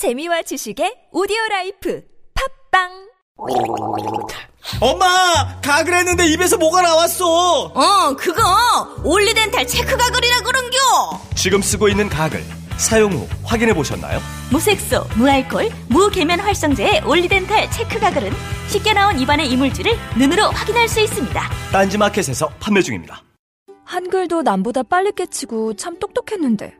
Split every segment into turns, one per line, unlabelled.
재미와 지식의 오디오 라이프 팟빵
엄마 가글 했는데 입에서 뭐가 나왔어
어, 그거 올리덴탈 체크 가글이라 그런겨.
지금 쓰고 있는 가글 사용 후 확인해 보셨나요?
무색소, 무알콜, 무계면 활성제의 올리덴탈 체크 가글은 쉽게 나온 입안의 이물질을 눈으로 확인할 수 있습니다.
딴지마켓에서 판매 중입니다.
한글도 남보다 빨리 깨치고 참 똑똑했는데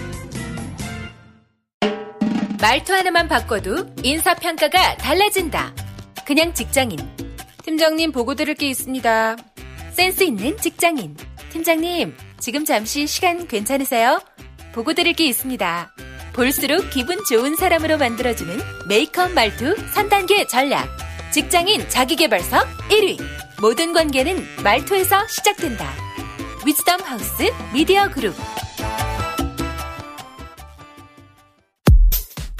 말투 하나만 바꿔도 인사평가가 달라진다. 그냥 직장인. 팀장님 보고 드릴 게 있습니다. 센스 있는 직장인. 팀장님, 지금 잠시 시간 괜찮으세요? 보고 드릴 게 있습니다. 볼수록 기분 좋은 사람으로 만들어주는 메이크업 말투 3단계 전략. 직장인 자기개발서 1위. 모든 관계는 말투에서 시작된다. 위즈덤 하우스 미디어 그룹.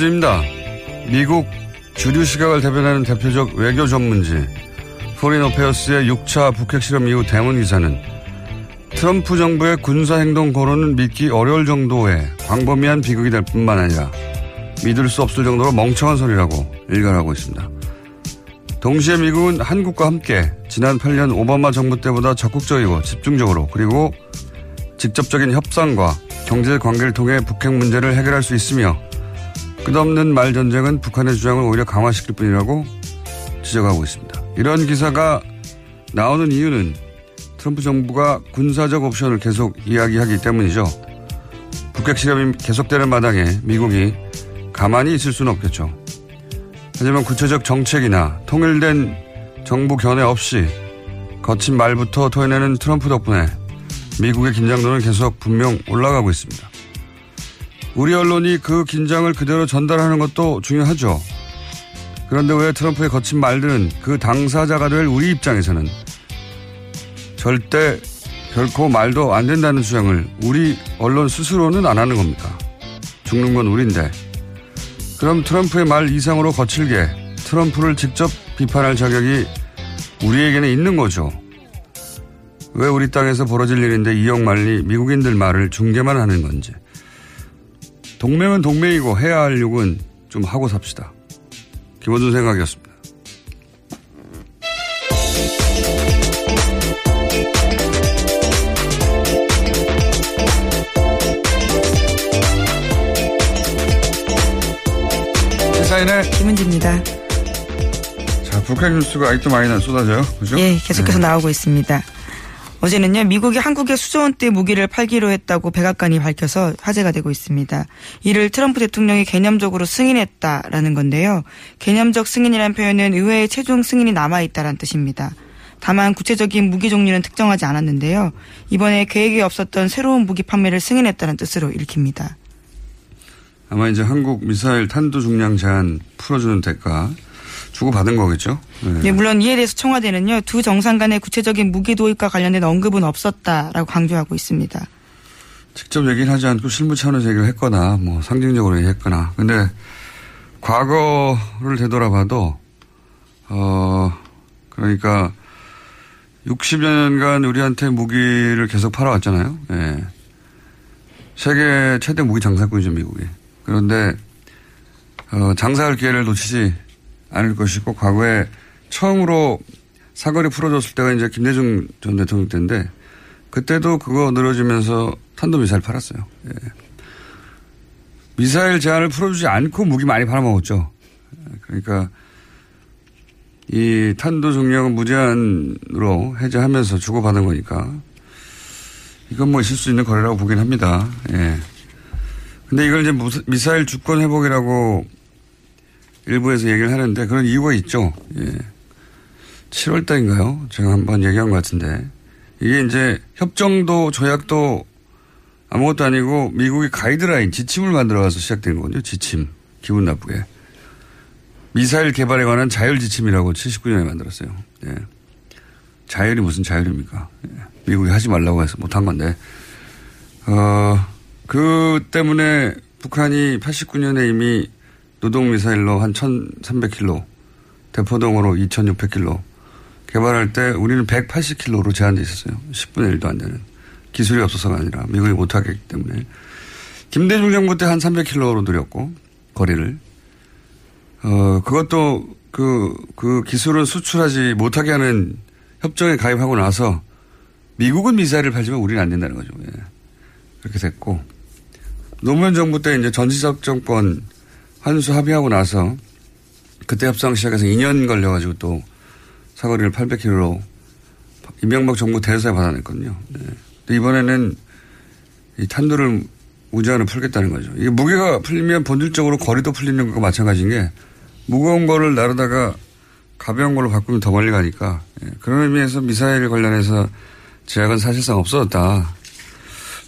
김호준입니다. 미국 주류 시각을 대변하는 대표적 외교 전문지 포린 어페어스의 6차 북핵 실험 이후 대문 기사는 트럼프 정부의 군사 행동 거론은 믿기 어려울 정도의 광범위한 비극이 될 뿐만 아니라 믿을 수 없을 정도로 멍청한 소리라고 일갈하고 있습니다. 동시에 미국은 한국과 함께 지난 8년 오바마 정부 때보다 적극적이고 집중적으로 그리고 직접적인 협상과 경제 관계를 통해 북핵 문제를 해결할 수 있으며 끝없는 말 전쟁은 북한의 주장을 오히려 강화시킬 뿐이라고 지적하고 있습니다. 이런 기사가 나오는 이유는 트럼프 정부가 군사적 옵션을 계속 이야기하기 때문이죠. 북핵 실험이 계속되는 마당에 미국이 가만히 있을 수는 없겠죠. 하지만 구체적 정책이나 통일된 정부 견해 없이 거친 말부터 토해내는 트럼프 덕분에 미국의 긴장도는 계속 분명 올라가고 있습니다. 우리 언론이 그 긴장을 그대로 전달하는 것도 중요하죠. 그런데 왜 트럼프의 거친 말들은 그 당사자가 될 우리 입장에서는 절대 결코 말도 안 된다는 주장을 우리 언론 스스로는 안 하는 겁니까? 죽는 건 우린데. 그럼 트럼프의 말 이상으로 거칠게 트럼프를 직접 비판할 자격이 우리에게는 있는 거죠. 왜 우리 땅에서 벌어질 일인데 이역 말리 미국인들 말을 중계만 하는 건지. 동맹은 동맹이고 해야 할 욕은 좀 하고 삽시다. 김원준 생각이었습니다.
시사인의
김은지입니다.
자, 북핵 뉴스가 아직도 많이 쏟아져요. 그죠?
예, 계속해서
네.
나오고 있습니다. 어제는요, 미국이 한국에 수조원대 무기를 팔기로 했다고 백악관이 밝혀서 화제가 되고 있습니다. 이를 트럼프 대통령이 개념적으로 승인했다라는 건데요. 개념적 승인이라는 표현은 의회의 최종 승인이 남아있다라는 뜻입니다. 다만 구체적인 무기 종류는 특정하지 않았는데요. 이번에 계획이 없었던 새로운 무기 판매를 승인했다는 뜻으로 읽힙니다.
아마 이제 한국 미사일 탄도 중량 제한 풀어주는 대가 주고 받은 거겠죠? 네.
네, 물론 이에 대해서 청와대는요, 두 정상 간의 구체적인 무기 도입과 관련된 언급은 없었다라고 강조하고 있습니다.
직접 얘기를 하지 않고 실무 차원에서 얘기를 했거나 뭐 상징적으로 얘기했거나 근데 과거를 되돌아봐도 어 그러니까 60여 년간 우리한테 무기를 계속 팔아왔잖아요. 예.
세계 최대 무기 장사꾼이죠, 미국이. 그런데, 어, 장사할 기회를 놓치지 않을 것이고, 과거에 처음으로 사거리 풀어줬을 때가 이제 김대중 전 대통령 때인데, 그때도 그거 늘어지면서 탄도미사일 팔았어요. 예. 미사일 제한을 풀어주지 않고 무기 많이 팔아먹었죠. 그러니까 이 탄도 종량은 무제한으로 해제하면서 주고받은 거니까 이건 뭐 있을 수 있는 거래라고 보긴 합니다. 예. 근데 이걸 이제 미사일 주권 회복이라고 일부에서 얘기를 하는데 그런 이유가 있죠. 예. 7월 달인가요? 제가 한번 얘기한 것 같은데 이게 이제 협정도 조약도 아무것도 아니고 미국이 가이드라인 지침을 만들어가서 시작된 거거든요. 지침. 기분 나쁘게. 미사일 개발에 관한 자율 지침이라고 79년에 만들었어요. 예. 자율이 무슨 자율입니까? 예. 미국이 하지 말라고 해서 못한 건데. 어, 그 때문에 북한이 89년에 이미 노동미사일로 한 1300킬로, 대포동으로 2600킬로 개발할 때 우리는 180킬로로 제한돼 있었어요. 10분의 1도 안 되는. 기술이 없어서가 아니라 미국이 못하기 때문에. 김대중 정부 때 한 300킬로로 늘렸고, 거리를. 어, 그것도 그, 그 기술은 수출하지 못하게 하는 협정에 가입하고 나서 미국은 미사일을 팔지만 우리는 안 된다는 거죠. 예. 그렇게 됐고. 노무현 정부 때 이제 전시작전권 환수 합의하고 나서 그때 협상 시작해서 2년 걸려가지고 또 사거리를 800km로 이명박 정부 대사에 받아냈거든요. 네. 이번에는 이 탄두를 무제한을 풀겠다는 거죠. 이게 무게가 풀리면 본질적으로 거리도 풀리는 것과 마찬가지인 게 무거운 거를 나르다가 가벼운 걸로 바꾸면 더 멀리 가니까 예. 그런 의미에서 미사일 관련해서 제약은 사실상 없어졌다.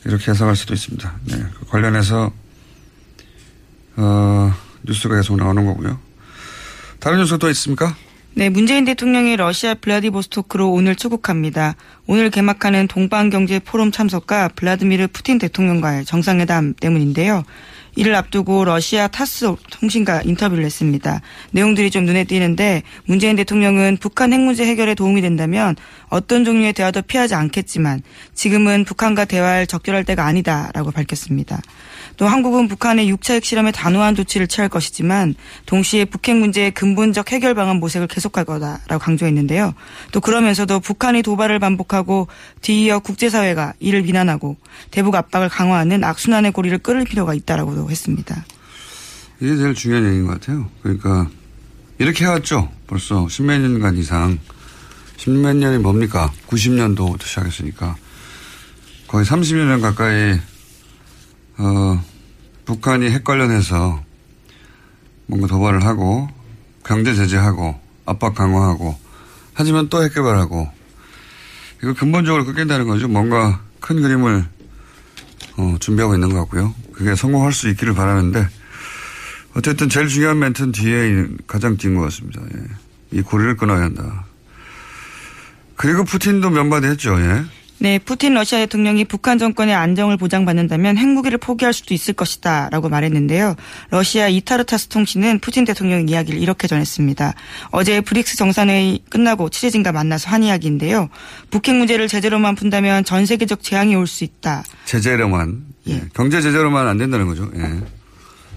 이렇게 해석할 수도 있습니다. 네. 그 관련해서 어, 뉴스가 계속 나오는 거고요. 다른 뉴스가 또 있습니까?
네, 문재인 대통령이 러시아 블라디보스토크로 오늘 출국합니다. 오늘 개막하는 동방경제 포럼 참석과 블라드미르 푸틴 대통령과의 정상회담 때문인데요. 이를 앞두고 러시아 타스 통신과 인터뷰를 했습니다. 내용들이 좀 눈에 띄는데 문재인 대통령은 북한 핵 문제 해결에 도움이 된다면 어떤 종류의 대화도 피하지 않겠지만 지금은 북한과 대화할 적절할 때가 아니다라고 밝혔습니다. 또 한국은 북한의 6차 핵실험에 단호한 조치를 취할 것이지만 동시에 북핵 문제의 근본적 해결 방안 모색을 계속할 거다라고 강조했는데요. 또 그러면서도 북한이 도발을 반복하고 뒤이어 국제사회가 이를 비난하고 대북 압박을 강화하는 악순환의 고리를 끌을 필요가 있다라고도 했습니다.
이게 제일 중요한 얘기인 것 같아요. 그러니까 이렇게 해왔죠. 벌써 십몇 년간 이상. 십몇 년이 뭡니까? 90년도부터 시작했으니까. 거의 30년 가까이 어, 북한이 핵 관련해서 뭔가 도발을 하고 경제 제재하고 압박 강화하고 하지만 또 핵 개발하고 이거 근본적으로 끊긴다는 거죠. 뭔가 큰 그림을 어, 준비하고 있는 것 같고요. 그게 성공할 수 있기를 바라는데 어쨌든 제일 중요한 멘트는 뒤에 가장 뛴것 같습니다. 예. 이 고리를 끊어야 한다. 그리고 푸틴도 면바디 했죠. 예.
네, 푸틴 러시아 대통령이 북한 정권의 안정을 보장받는다면 핵무기를 포기할 수도 있을 것이다 라고 말했는데요. 러시아 이타르타스 통신은 푸틴 대통령 이야기를 이렇게 전했습니다. 어제 브릭스 정상회의 끝나고 취재진과 만나서 한 이야기인데요. 북핵 문제를 제대로만 푼다면 전 세계적 재앙이 올 수 있다.
제재로만. 예. 예. 경제 제재로만 안 된다는 거죠. 예.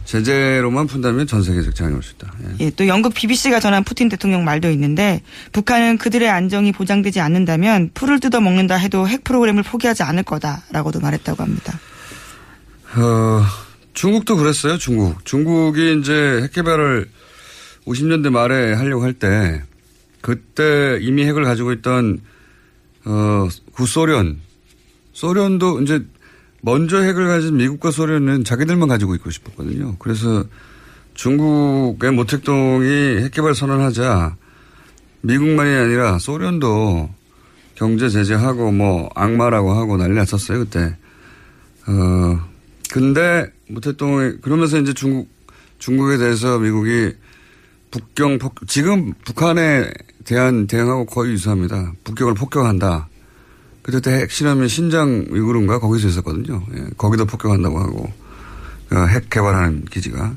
제재로만 푼다면 전 세계적 재앙이 올 수 있다.
예. 예, 또 영국 BBC가 전한 푸틴 대통령 말도 있는데 북한은 그들의 안정이 보장되지 않는다면 풀을 뜯어 먹는다 해도 핵 프로그램을 포기하지 않을 거다라고도 말했다고 합니다.
어, 중국도 그랬어요. 중국. 중국이 이제 핵 개발을 50년대 말에 하려고 할 때 그때 이미 핵을 가지고 있던 어, 구소련 소련도 이제 먼저 핵을 가진 미국과 소련은 자기들만 가지고 있고 싶었거든요. 그래서 중국의 모택동이 핵개발 선언하자 미국만이 아니라 소련도 경제 제재하고 뭐 악마라고 하고 난리 났었어요 그때. 어 근데 모택동이 그러면서 이제 중국 중국에 대해서 미국이 북경 폭 지금 북한에 대한 대응하고 거의 유사합니다. 북경을 폭격한다. 그때 핵실험이 신장 위구르인가 거기서 있었거든요. 예, 거기도 폭격한다고 하고 그 핵 개발하는 기지가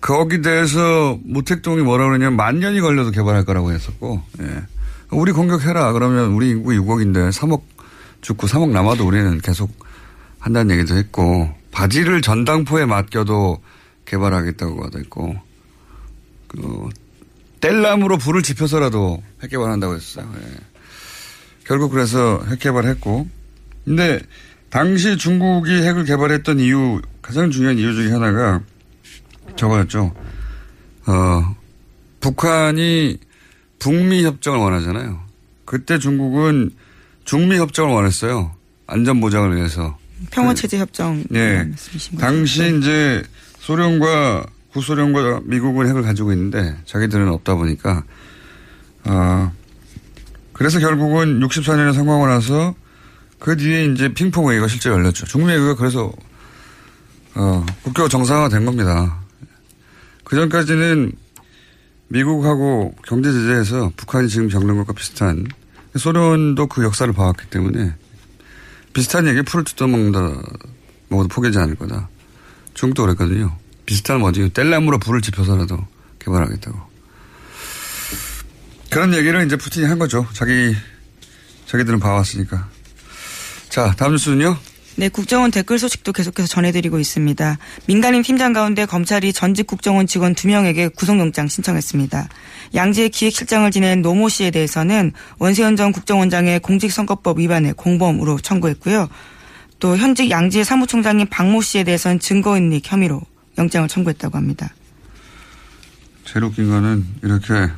거기 대해서 무택동이 뭐라 그러냐면 만 년이 걸려도 개발할 거라고 했었고 예. 우리 공격해라 그러면 우리 인구 6억인데 3억 죽고 3억 남아도 우리는 계속 한다는 얘기도 했고 바지를 전당포에 맡겨도 개발하겠다고 하도 했고 그 뗄나무로 불을 지펴서라도 핵 개발한다고 했어요. 예. 결국 그래서 핵 개발했고 근데 당시 중국이 핵을 개발했던 이유 가장 중요한 이유 중에 하나가 저거였죠. 어, 북한이 북미 협정을 원하잖아요. 그때 중국은 중미 협정을 원했어요. 안전 보장을 위해서.
평화 체제 협정.
예. 당시 이제 소련과 구소련과 미국은 핵을 가지고 있는데 자기들은 없다 보니까 어, 그래서 결국은 64년에 성공하고 나서 그 뒤에 이제 핑퐁 회의가 실제 열렸죠. 중미 회의가 그래서 어, 국교 정상화가 된 겁니다. 그 전까지는 미국하고 경제 제재해서 북한이 지금 겪는 것과 비슷한 소련도 그 역사를 봐왔기 때문에 비슷한 얘기에 풀을 뜯어먹는다 먹어도 포기하지 않을 거다. 중국도 그랬거든요. 비슷한 뭐지 뗄나무로 불을 지펴서라도 개발하겠다고. 그런 얘기를 이제 푸틴이 한 거죠. 자기 자기들은 봐왔으니까. 자 다음 뉴스는요.
네, 국정원 댓글 소식도 계속해서 전해드리고 있습니다. 민간인 팀장 가운데 검찰이 전직 국정원 직원 2명에게 구속영장 신청했습니다. 양지의 기획실장을 지낸 노모 씨에 대해서는 원세현 전 국정원장의 공직선거법 위반의 공범으로 청구했고요. 또 현직 양지의 사무총장인 박모 씨에 대해서는 증거인멸 혐의로 영장을 청구했다고 합니다.
제일 웃긴 거는 이렇게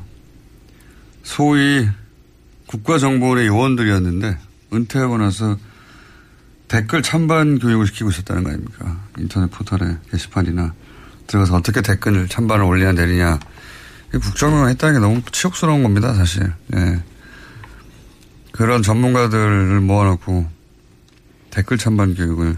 소위 국가정보원의 요원들이었는데 은퇴하고 나서 댓글 찬반 교육을 시키고 있었다는 거 아닙니까? 인터넷 포털에 게시판이나 들어가서 어떻게 댓글을 찬반을 올리냐 내리냐. 국정원 했다는 게 너무 치욕스러운 겁니다, 사실. 예. 그런 전문가들을 모아놓고 댓글 찬반 교육을.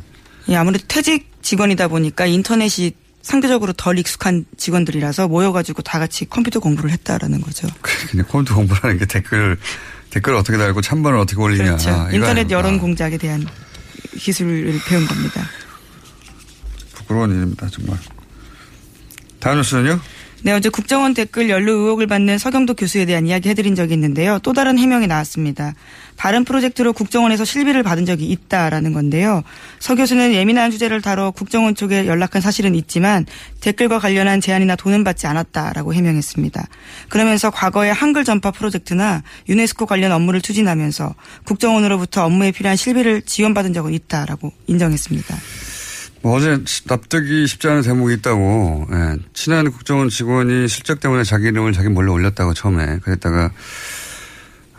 예, 아무래도 퇴직 직원이다 보니까 인터넷이 상대적으로 덜 익숙한 직원들이라서 모여가지고 다 같이 컴퓨터 공부를 했다라는 거죠.
그냥 컴퓨터 공부라는 게 댓글, 댓글을 어떻게 달고 찬반을 어떻게 올리냐.
그렇죠. 인터넷 여론 공작에 대한 기술을 배운 겁니다.
부끄러운 일입니다, 정말. 다음 뉴스는요?
네, 어제 국정원 댓글 연루 의혹을 받는 서경도 교수에 대한 이야기 해드린 적이 있는데요. 또 다른 해명이 나왔습니다. 다른 프로젝트로 국정원에서 실비를 받은 적이 있다라는 건데요. 서 교수는 예민한 주제를 다뤄 국정원 쪽에 연락한 사실은 있지만 댓글과 관련한 제안이나 돈은 받지 않았다라고 해명했습니다. 그러면서 과거에 한글 전파 프로젝트나 유네스코 관련 업무를 추진하면서 국정원으로부터 업무에 필요한 실비를 지원받은 적은 있다라고 인정했습니다.
뭐 어제 납득이 쉽지 않은 대목이 있다고. 예. 친한 국정원 직원이 실적 때문에 자기 이름을 자기 몰래 올렸다고 처음에 그랬다가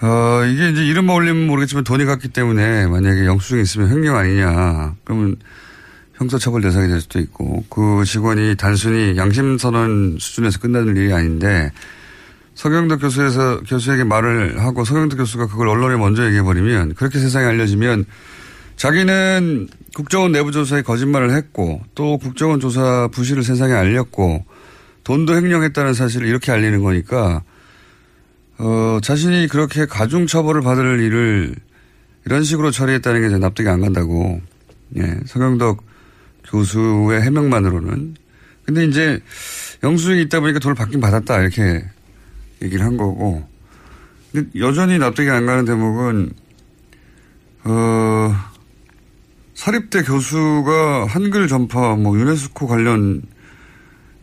어 이게 이제 이름만 올리면 모르겠지만 돈이 갔기 때문에 만약에 영수증이 있으면 횡령 아니냐. 그러면 형사처벌 대상이 될 수도 있고. 그 직원이 단순히 양심선언 수준에서 끝나는 일이 아닌데 서경덕 교수에서 교수에게 말을 하고 서경덕 교수가 그걸 언론에 먼저 얘기해 버리면 그렇게 세상에 알려지면 자기는 국정원 내부 조사에 거짓말을 했고 또 국정원 조사 부실을 세상에 알렸고 돈도 횡령했다는 사실을 이렇게 알리는 거니까 어 자신이 그렇게 가중 처벌을 받을 일을 이런 식으로 처리했다는 게 납득이 안 간다고 예 서경덕 교수의 해명만으로는. 근데 이제 영수증이 있다 보니까 돈을 받긴 받았다 이렇게 얘기를 한 거고. 근데 여전히 납득이 안 가는 대목은 어 사립대 교수가 한글 전파 뭐 유네스코 관련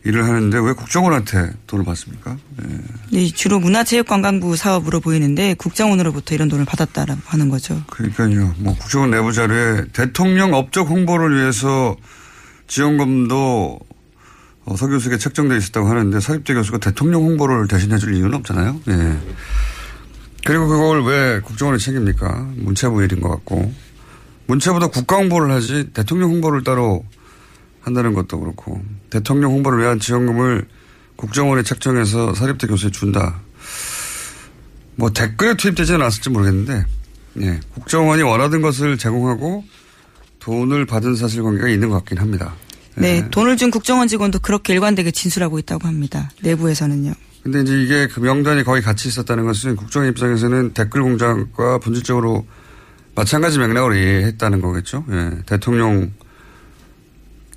일을 하는데 왜 국정원한테 돈을 받습니까? 네.
네, 주로 문화체육관광부 사업으로 보이는데 국정원으로부터 이런 돈을 받았다라고 하는 거죠.
그러니까요. 뭐 국정원 내부 자료에 대통령 업적 홍보를 위해서 지원금도 어, 서 교수에게 책정돼 있었다고 하는데 사립대 교수가 대통령 홍보를 대신해 줄 이유는 없잖아요. 네. 그리고 그걸 왜 국정원이 책입니까? 문체부 일인 것 같고. 문체보다 국가 홍보를 하지 대통령 홍보를 따로 한다는 것도 그렇고 대통령 홍보를 위한 지원금을 국정원에 책정해서 사립대 교수에 준다. 뭐 댓글에 투입되지는 않았을지 모르겠는데 예, 국정원이 원하던 것을 제공하고 돈을 받은 사실관계가 있는 것 같긴 합니다.
네, 예. 돈을 준 국정원 직원도 그렇게 일관되게 진술하고 있다고 합니다. 내부에서는요.
근데 이제 이게 그 명단이 거의 같이 있었다는 것은 국정 입장에서는 댓글 공작과 본질적으로 마찬가지 맥락으로 이해했다는 거겠죠. 예. 대통령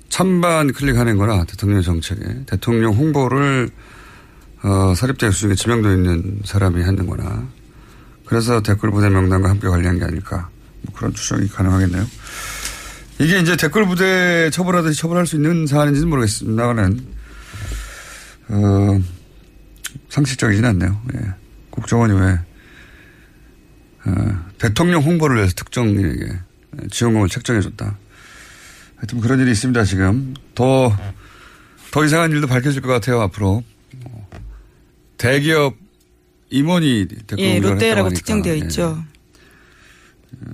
찬반 클릭하는 거나 대통령 정책에 대통령 홍보를 어, 사립대 교수 중에 지명도 있는 사람이 하는 거나 그래서 댓글 보내 명단과 함께 관리한 게 아닐까 뭐 그런 추정이 가능하겠네요. 이게 이제 댓글 부대 처벌하듯이 처벌할 수 있는 사안인지는 모르겠습니다만은, 어, 상식적이진 않네요. 예. 국정원이 왜, 어, 대통령 홍보를 위해서 특정인에게 지원금을 책정해줬다. 하여튼 그런 일이 있습니다, 지금. 더, 더 이상한 일도 밝혀질 것 같아요, 앞으로. 대기업 임원이 댓글
예, 롯데라고 특정되어.
예.
있죠.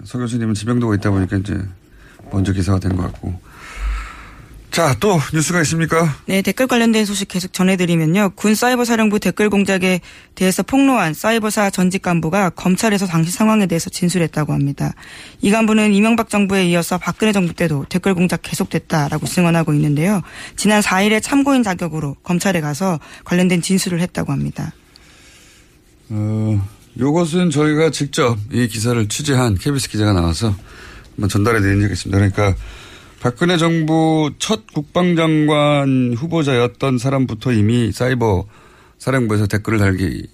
서 교수님은 지명도가 있다 보니까 이제 먼저 기사가 된 것 같고. 자, 또 뉴스가 있습니까?
네, 댓글 관련된 소식 계속 전해드리면요. 군 사이버사령부 댓글 공작에 대해서 폭로한 사이버사 전직 간부가 검찰에서 당시 상황에 대해서 진술했다고 합니다. 이 간부는 이명박 정부에 이어서 박근혜 정부 때도 댓글 공작 계속됐다라고 증언하고 있는데요. 지난 4일에 참고인 자격으로 검찰에 가서 관련된 진술을 했다고 합니다.
어, 요것은 저희가 직접 이 기사를 취재한 KBS 기자가 나와서 한번 전달해 드린 적이 있습니다. 그러니까 박근혜 정부 첫 국방장관 후보자였던 사람부터 이미 사이버 사령부에서 댓글을 달기,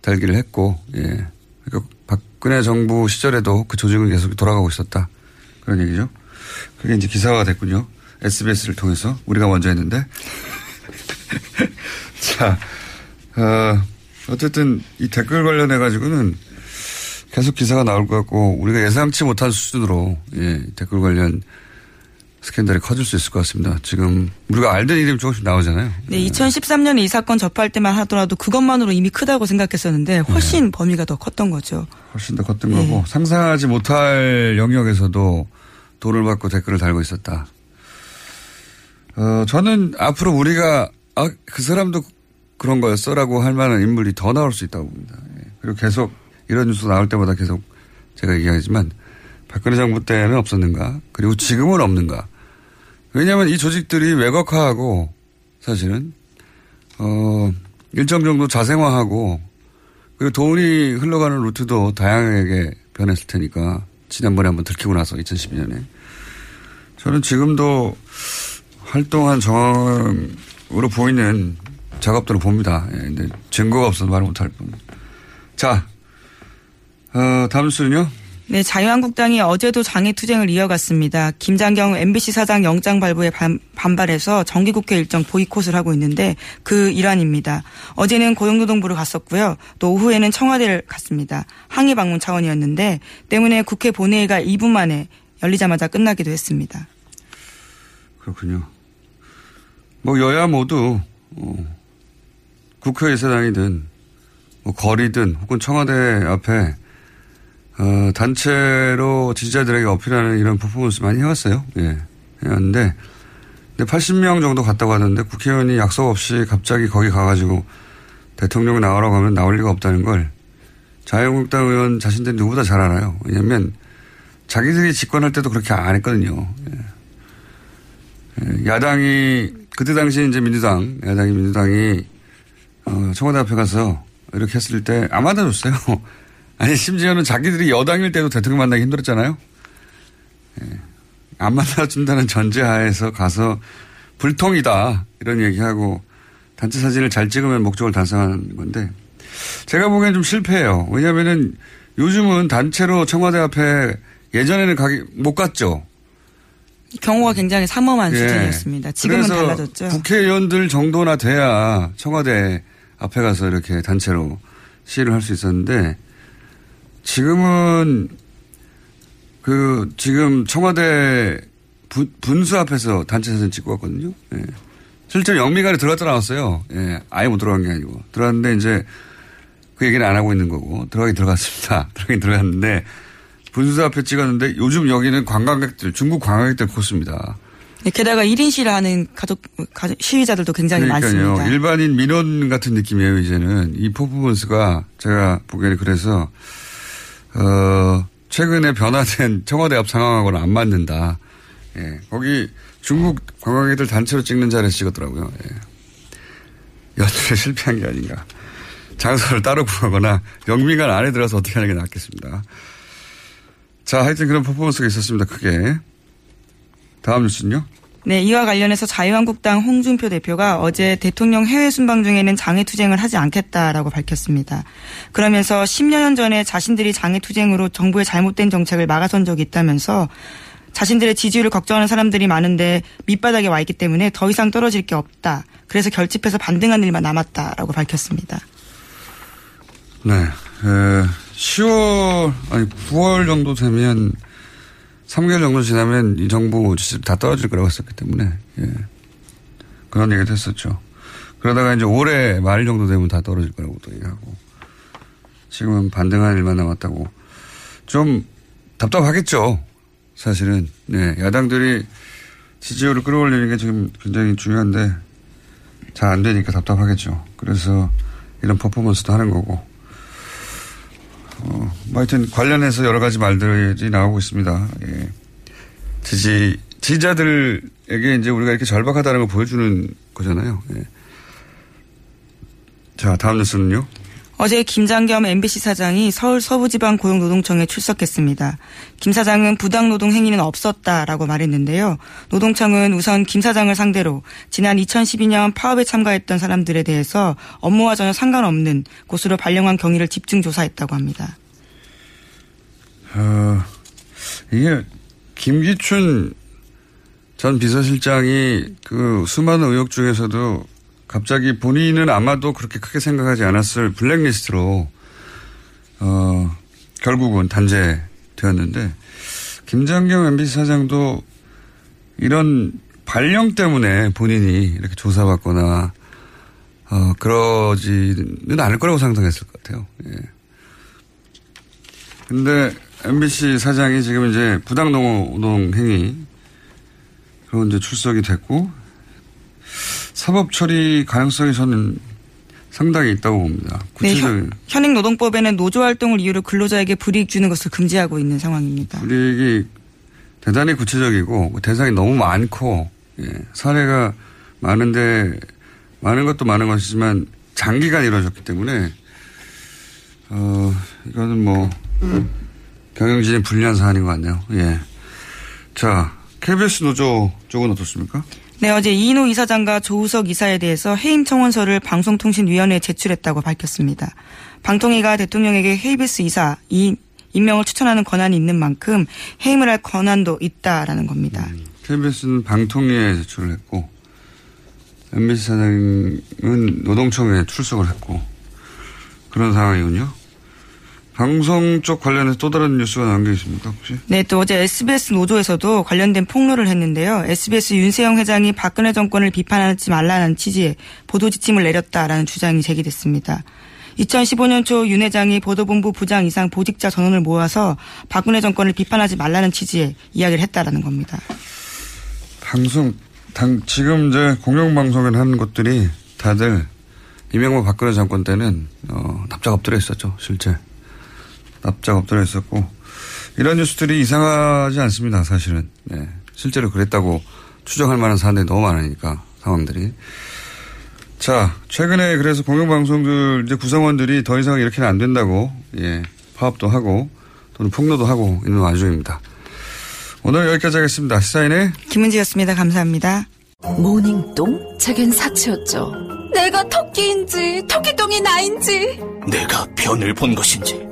달기를 했고, 예. 그러니까 박근혜 정부 시절에도 그 조직은 계속 돌아가고 있었다. 그런 얘기죠. 그게 이제 기사화가 됐군요. SBS를 통해서. 우리가 먼저 했는데. 자, 어, 어쨌든 이 댓글 관련해 가지고는 계속 기사가 나올 것 같고, 우리가 예상치 못한 수준으로, 예, 댓글 관련 스캔들이 커질 수 있을 것 같습니다. 지금 우리가 알던 이름이 조금씩 나오잖아요.
네, 2013년에 이 사건 접할 때만 하더라도 그것만으로 이미 크다고 생각했었는데 훨씬 범위가 더 컸던 거죠.
훨씬 더 컸던 거고 상상하지 못할 영역에서도 돈을 받고 댓글을 달고 있었다. 어, 저는 앞으로 우리가 아, 그 사람도 그런 거였어라고 할 만한 인물이 더 나올 수 있다고 봅니다. 예. 그리고 계속 이런 뉴스 나올 때마다 계속 제가 얘기하지만 박근혜 정부 때는 없었는가 그리고 지금은 없는가 왜냐하면 이 조직들이 외곽화하고 사실은 어 일정 정도 자생화하고 그리고 돈이 흘러가는 루트도 다양하게 변했을 테니까 지난번에 한번 들키고 나서 2012년에 저는 지금도 활동한 정황으로 보이는 작업들을 봅니다. 예, 근데 증거가 없어서 말 못할 뿐. 자, 어, 다음 수는요?
네, 자유한국당이 어제도 장애투쟁을 이어갔습니다. 김장경 MBC 사장 영장 발부에 반, 반발해서 정기국회 일정 보이콧을 하고 있는데 그 일환입니다. 어제는 고용노동부를 갔었고요. 또 오후에는 청와대를 갔습니다. 항의 방문 차원이었는데 때문에 국회 본회의가 2분 만에 열리자마자 끝나기도 했습니다.
그렇군요. 뭐 여야 모두 어, 국회의사당이든 뭐 거리든 혹은 청와대 앞에 어, 단체로 지지자들에게 어필하는 이런 퍼포먼스 많이 해왔어요. 예. 해왔는데, 근데 80명 정도 갔다고 하는데 국회의원이 약속 없이 갑자기 거기 가가지고 대통령이 나오라고 하면 나올 리가 없다는 걸 자유한국당 의원 자신들이 누구보다 잘 알아요. 왜냐면 자기들이 집권할 때도 그렇게 안 했거든요. 예. 예. 야당이, 그때 당시 이제 민주당, 야당이 민주당이 어, 청와대 앞에 가서 이렇게 했을 때 안 받아줬어요. 아니 심지어는 자기들이 여당일 때도 대통령 만나기 힘들었잖아요. 예. 안 만나준다는 전제하에서 가서 불통이다 이런 얘기하고 단체 사진을 잘 찍으면 목적을 달성하는 건데 제가 보기엔 좀 실패해요. 왜냐하면은 요즘은 단체로 청와대 앞에 예전에는 가기 못 갔죠.
경우가 굉장히 삼엄한
예.
수준이었습니다. 지금은 달라졌죠.
국회의원들 정도나 돼야 청와대 앞에 가서 이렇게 단체로 시위를 할 수 있었는데 지금은 그 지금 청와대 분, 분수 앞에서 단체 사진 찍고 왔거든요. 예. 실제로 영미관에 들어갔다 나왔어요. 예. 아예 못 들어간 게 아니고 들어갔는데 이제 그 얘기는 안 하고 있는 거고 들어가긴 들어갔습니다. 들어가긴 들어갔는데 분수 앞에 찍었는데 요즘 여기는 관광객들 중국 관광객들 코스입니다.
네, 게다가 1인 시위를 하는 가족, 가족 시위자들도 굉장히
그러니까요.
많습니다.
일반인 민원 같은 느낌이에요, 이제는. 이 퍼포먼스가 제가 보기에는 그래서, 어, 최근에 변화된 청와대 앞 상황하고는 안 맞는다. 예. 거기 중국 관광객들 단체로 찍는 자리에서 찍었더라고요. 예. 연출에 실패한 게 아닌가. 장소를 따로 구하거나 영민관 안에 들어서 어떻게 하는 게 낫겠습니다. 자, 하여튼 그런 퍼포먼스가 있었습니다, 크게. 다음 뉴스는요?
네, 이와 관련해서 자유한국당 홍준표 대표가 어제 대통령 해외 순방 중에는 장애투쟁을 하지 않겠다라고 밝혔습니다. 그러면서 10년 전에 자신들이 장애투쟁으로 정부의 잘못된 정책을 막아선 적이 있다면서 자신들의 지지율을 걱정하는 사람들이 많은데 밑바닥에 와 있기 때문에 더 이상 떨어질 게 없다. 그래서 결집해서 반등한 일만 남았다라고 밝혔습니다.
네. 에, 10월, 아니, 9월 정도 되면 3개월 정도 지나면 이 정부 다 떨어질 거라고 했었기 때문에, 예. 그런 얘기도 했었죠. 그러다가 이제 올해 말 정도 되면 다 떨어질 거라고 또 얘기하고. 지금은 반등한 일만 남았다고. 좀 답답하겠죠. 사실은. 네. 야당들이 지지율을 끌어올리는 게 지금 굉장히 중요한데 잘 안 되니까 답답하겠죠. 그래서 이런 퍼포먼스도 하는 거고. 어, 뭐 하여튼 관련해서 여러 가지 말들이 나오고 있습니다. 예. 지지, 지지자들에게 이제 우리가 이렇게 절박하다는 걸 보여주는 거잖아요. 예. 자, 다음 뉴스는요.
어제 김장겸 MBC 사장이 서울 서부지방 고용노동청에 출석했습니다. 김 사장은 부당노동 행위는 없었다라고 말했는데요. 노동청은 우선 김 사장을 상대로 지난 2012년 파업에 참가했던 사람들에 대해서 업무와 전혀 상관없는 곳으로 발령한 경위를 집중 조사했다고 합니다.
어, 이게 김기춘 전 비서실장이 그 수많은 의혹 중에서도 갑자기 본인은 아마도 그렇게 크게 생각하지 않았을 블랙리스트로 어 결국은 단죄되었는데 김장경 MBC 사장도 이런 발령 때문에 본인이 이렇게 조사받거나 어 그러지는 않을 거라고 상상했을 것 같아요. 예. 근데 MBC 사장이 지금 이제 부당노동 행위 그런 이제 출석이 됐고 사법 처리 가능성이 저는 상당히 있다고 봅니다.
네,
구체적인
현, 행 노동법에는 노조 활동을 이유로 근로자에게 불이익 주는 것을 금지하고 있는 상황입니다.
불이익이 대단히 구체적이고 대상이 너무 많고 예, 사례가 많은데 많은 것도 많은 것이지만 장기간 이루어졌기 때문에 어 이거는 뭐 경영진이 불리한 사안인 것 같네요. 예. 자 KBS 노조 쪽은 어떻습니까?
네, 어제 이인호 이사장과 조우석 이사에 대해서 해임 청원서를 방송통신위원회에 제출했다고 밝혔습니다. 방통위가 대통령에게 KBS 이사 이 임명을 추천하는 권한이 있는 만큼 해임을 할 권한도 있다라는 겁니다.
KBS는 방통위에 제출을 했고 MBC 사장은 노동청에 출석을 했고 그런 상황이군요. 방송 쪽 관련해서 또 다른 뉴스가 나온 게 있습니까 혹시?
네, 또 어제 SBS 노조에서도 관련된 폭로를 했는데요. SBS 윤세영 회장이 박근혜 정권을 비판하지 말라는 취지의 보도 지침을 내렸다라는 주장이 제기됐습니다. 2015년 초 윤 회장이 보도본부 부장 이상 보직자 전원을 모아서 박근혜 정권을 비판하지 말라는 취지의 이야기를 했다라는 겁니다.
방송 당 지금 이제 공영방송에 하는 것들이 다들 이명박 박근혜 정권 때는 어, 납작 엎드려 있었죠 실제 납작 엎드려 있었고 이런 뉴스들이 이상하지 않습니다 사실은 네. 실제로 그랬다고 추정할 만한 사안들이 너무 많으니까 상황들이 자 최근에 그래서 공영방송들 이제 구성원들이 더 이상 이렇게는 안 된다고 예 파업도 하고 또는 폭로도 하고 있는 와중입니다 오늘 여기까지 하겠습니다 시사인의
김은지였습니다. 감사합니다.
모닝똥? 제겐 사치였죠.
내가 토끼인지 토끼똥이 나인지
내가 변을 본 것인지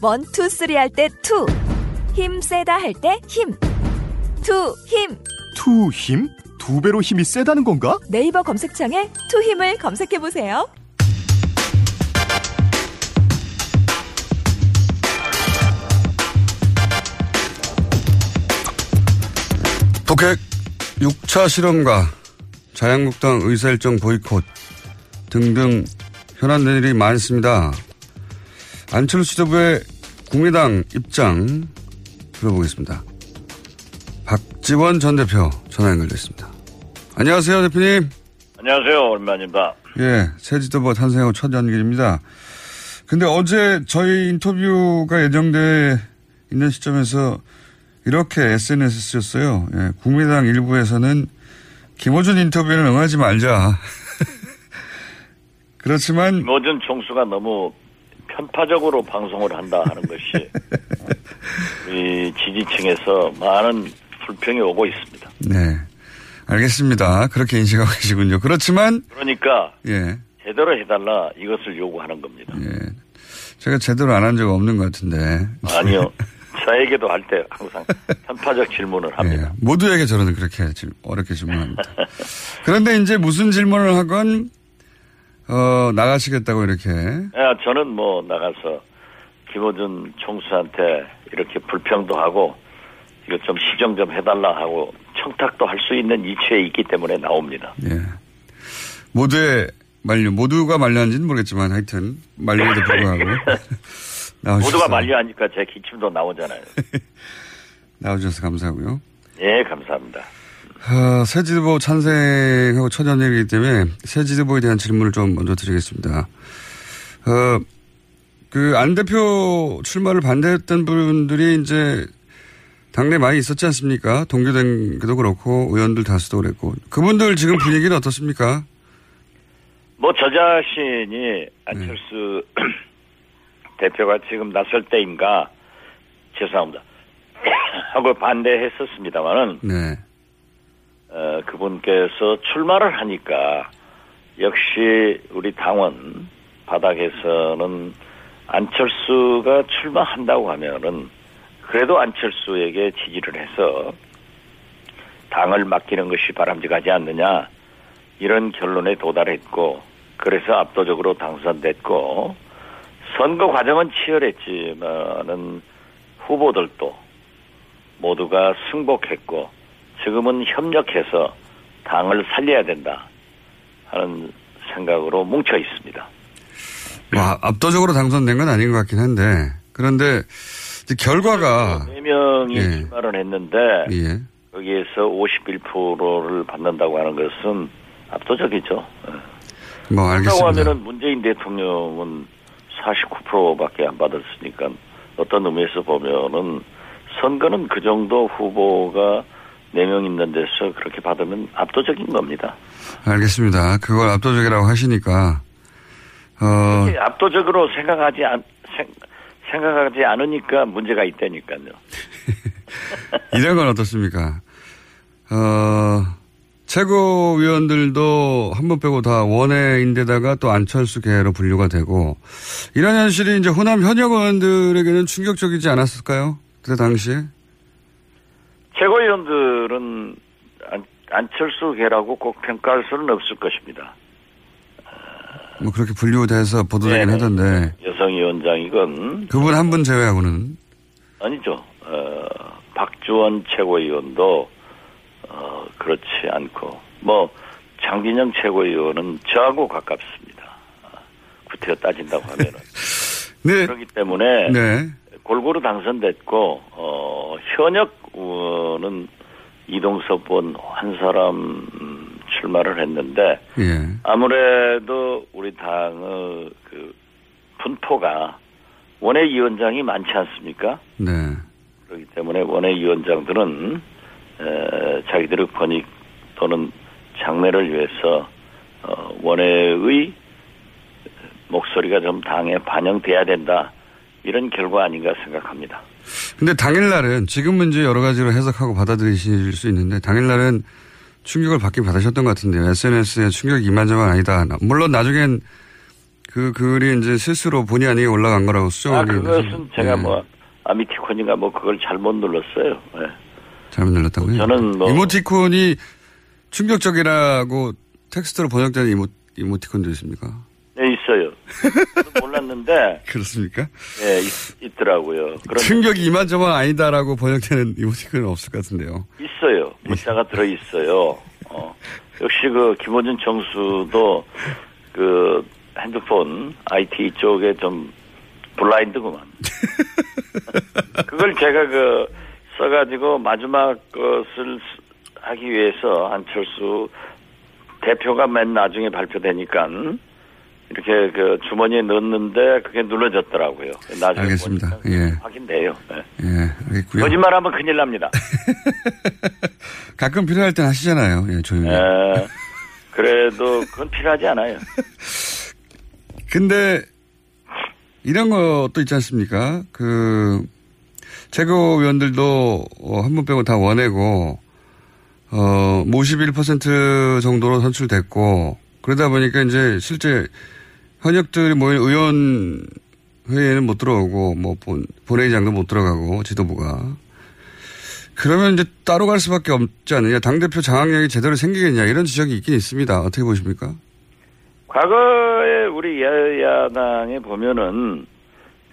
one, two, three 할 때 two. 힘 세다 할 때 힘.
투 힘.
투 힘? 두 배로 힘이 세다는 건가?
네이버 검색창에 투 힘을 검색해 보세요.
북핵 6차 실험과 자유한국당 의사일정 보이콧 등등 현안된 일이 많습니다. 안철수 지도부의 국민의당 입장 들어보겠습니다. 박지원 전 대표 전화 연결됐습니다. 안녕하세요, 대표님.
안녕하세요. 오랜만입니다.
예, 새 지도부 탄생하고 첫 연결입니다. 근데 어제 저희 인터뷰가 예정돼 있는 시점에서 이렇게 SNS에 쓰였어요. 예, 국민당 일부에서는 김호준 인터뷰에는 응하지 말자. 그렇지만
모든 총수가 너무 편파적으로 방송을 한다 하는 것이 이 지지층에서 많은 불평이 오고 있습니다.
네. 알겠습니다. 그렇게 인식하고 계시군요. 그렇지만
그러니까
예.
제대로 해달라 이것을 요구하는 겁니다.
예. 제가 제대로 안 한 적 없는 것 같은데.
아니요. 저에게도 할 때 항상 편파적 질문을 합니다.
예. 모두에게 저는 그렇게 질- 어렵게 질문합니다. 그런데 이제 무슨 질문을 하건 어, 나가시겠다고 이렇게
야, 저는 뭐 나가서 김호준 총수한테 이렇게 불평도 하고 이거 좀 시정 좀 해달라 하고 청탁도 할 수 있는 이치에 있기 때문에 나옵니다.
예. 모두의 만류, 모두가 만류한지는 모르겠지만 하여튼 만류에도 불구하고 나오셔서,
모두가 만류하니까 제 기침도 나오잖아요.
나오셔서 감사하고요.
예, 감사합니다.
어, 새 지도부 찬생하고 첫 연예이기 때문에 새 지도부에 대한 질문을 좀 먼저 드리겠습니다. 어, 그안 대표 출마를 반대했던 분들이 이제 당내 많이 있었지 않습니까? 동교den도 그렇고 의원들 다수도 그랬고 그분들 지금 분위기는 어떻습니까?
뭐 저 자신이 안철수 대표가 지금 나설 때인가 죄송합니다 하고 반대했었습니다만은
네.
어, 그분께서 출마를 하니까 역시 우리 당원 바닥에서는 안철수가 출마한다고 하면은 그래도 안철수에게 지지를 해서 당을 맡기는 것이 바람직하지 않느냐 이런 결론에 도달했고 그래서 압도적으로 당선됐고 선거 과정은 치열했지만은 후보들도 모두가 승복했고 지금은 협력해서 당을 살려야 된다 하는 생각으로 뭉쳐 있습니다.
뭐 압도적으로 당선된 건 아닌 것 같긴 한데 그런데 결과가
네 명이
예.
출마를 했는데
예.
거기에서 51%를 받는다고 하는 것은 압도적이죠.
뭐
그렇다고
알겠습니다.
하면은 문재인 대통령은 49%밖에 안 받았으니까 어떤 의미에서 보면은 선거는 그 정도 후보가 4명 있는 데서 그렇게 받으면 압도적인 겁니다.
알겠습니다. 그걸 압도적이라고 하시니까 어
압도적으로 생각하지 않, 생, 생각하지 않으니까 문제가 있다니까요.
이런 건 어떻습니까? 어, 최고위원들도 한 번 빼고 다 원외인데다가 또 안철수 계로 분류가 되고 이런 현실이 이제 호남 현역 의원들에게는 충격적이지 않았을까요? 그때 당시에?
최고위원들은 안, 안철수 계라고 꼭 평가할 수는 없을 것입니다.
뭐 그렇게 분류돼서 보도되긴
네네.
하던데
여성위원장이건
그분 한 분 제외하고는
아니죠. 어, 박주원 최고위원도 어, 그렇지 않고 뭐 장진영 최고위원은 저하고 가깝습니다. 아, 구태여 따진다고 하면은
네.
그렇기 때문에
네.
골고루 당선됐고 어, 현역 의원은 이동섭 의원 한 사람 음, 출마를 했는데
예.
아무래도 우리 당의 그 분포가 원외위원장이 많지 않습니까?
네.
그렇기 때문에 원외위원장들은 에, 자기들의 권익 또는 장래를 위해서 어, 원외의 목소리가 좀 당에 반영돼야 된다 이런 결과 아닌가 생각합니다.
근데 당일날은 지금은 이제 여러 가지로 해석하고 받아들이실 수 있는데 당일날은 충격을 받긴 받으셨던 것 같은데요. SNS에 충격이 이만저만 아니다. 물론 나중엔 그 글이 이제 실수로 본의 아니게 올라간 거라고
아
수정하기
그것은 제가
예.
뭐 아미티콘인가 뭐 그걸 잘못 눌렀어요. 예.
잘못 눌렀다고요?
저는 뭐-
이모티콘이 충격적이라고 텍스트로 번역되는 이모, 이모티콘도 있습니까?
몰랐는데,
그렇습니까?
예, 있, 더라고요
충격이 이만저만 아니다라고 번역되는 이모티콘은 없을 것 같은데요.
있어요. 문자가 들어 있어요. 어, 역시 그 김호준 정수도 그 핸드폰 IT 쪽에 좀 블라인드구만. 그걸 제가 그 써가지고 마지막 것을 쓰- 하기 위해서 안철수 대표가 맨 나중에 발표되니까 이렇게 그 주머니에 넣었는데 그게 눌러졌더라고요. 나중에
알겠습니다. 예.
확인돼요. 예.
예, 알겠고요.
거짓말하면 큰일 납니다.
가끔 필요할 땐 하시잖아요. 예, 조용히.
예. 그래도 그건 필요하지 않아요.
근데 이런 것도 있지 않습니까? 그 최고위원들도 어, 한분 빼고 다 원내고 어, 51% 정도로 선출됐고 그러다 보니까 이제 실제 현역들이 모인 의원 회의에는 못 들어오고 뭐 본, 본회의장도 못 들어가고 지도부가 그러면 이제 따로 갈 수밖에 없지 않느냐 당 대표 장악력이 제대로 생기겠냐 이런 지적이 있긴 있습니다 어떻게 보십니까?
과거에 우리 여야당에 보면은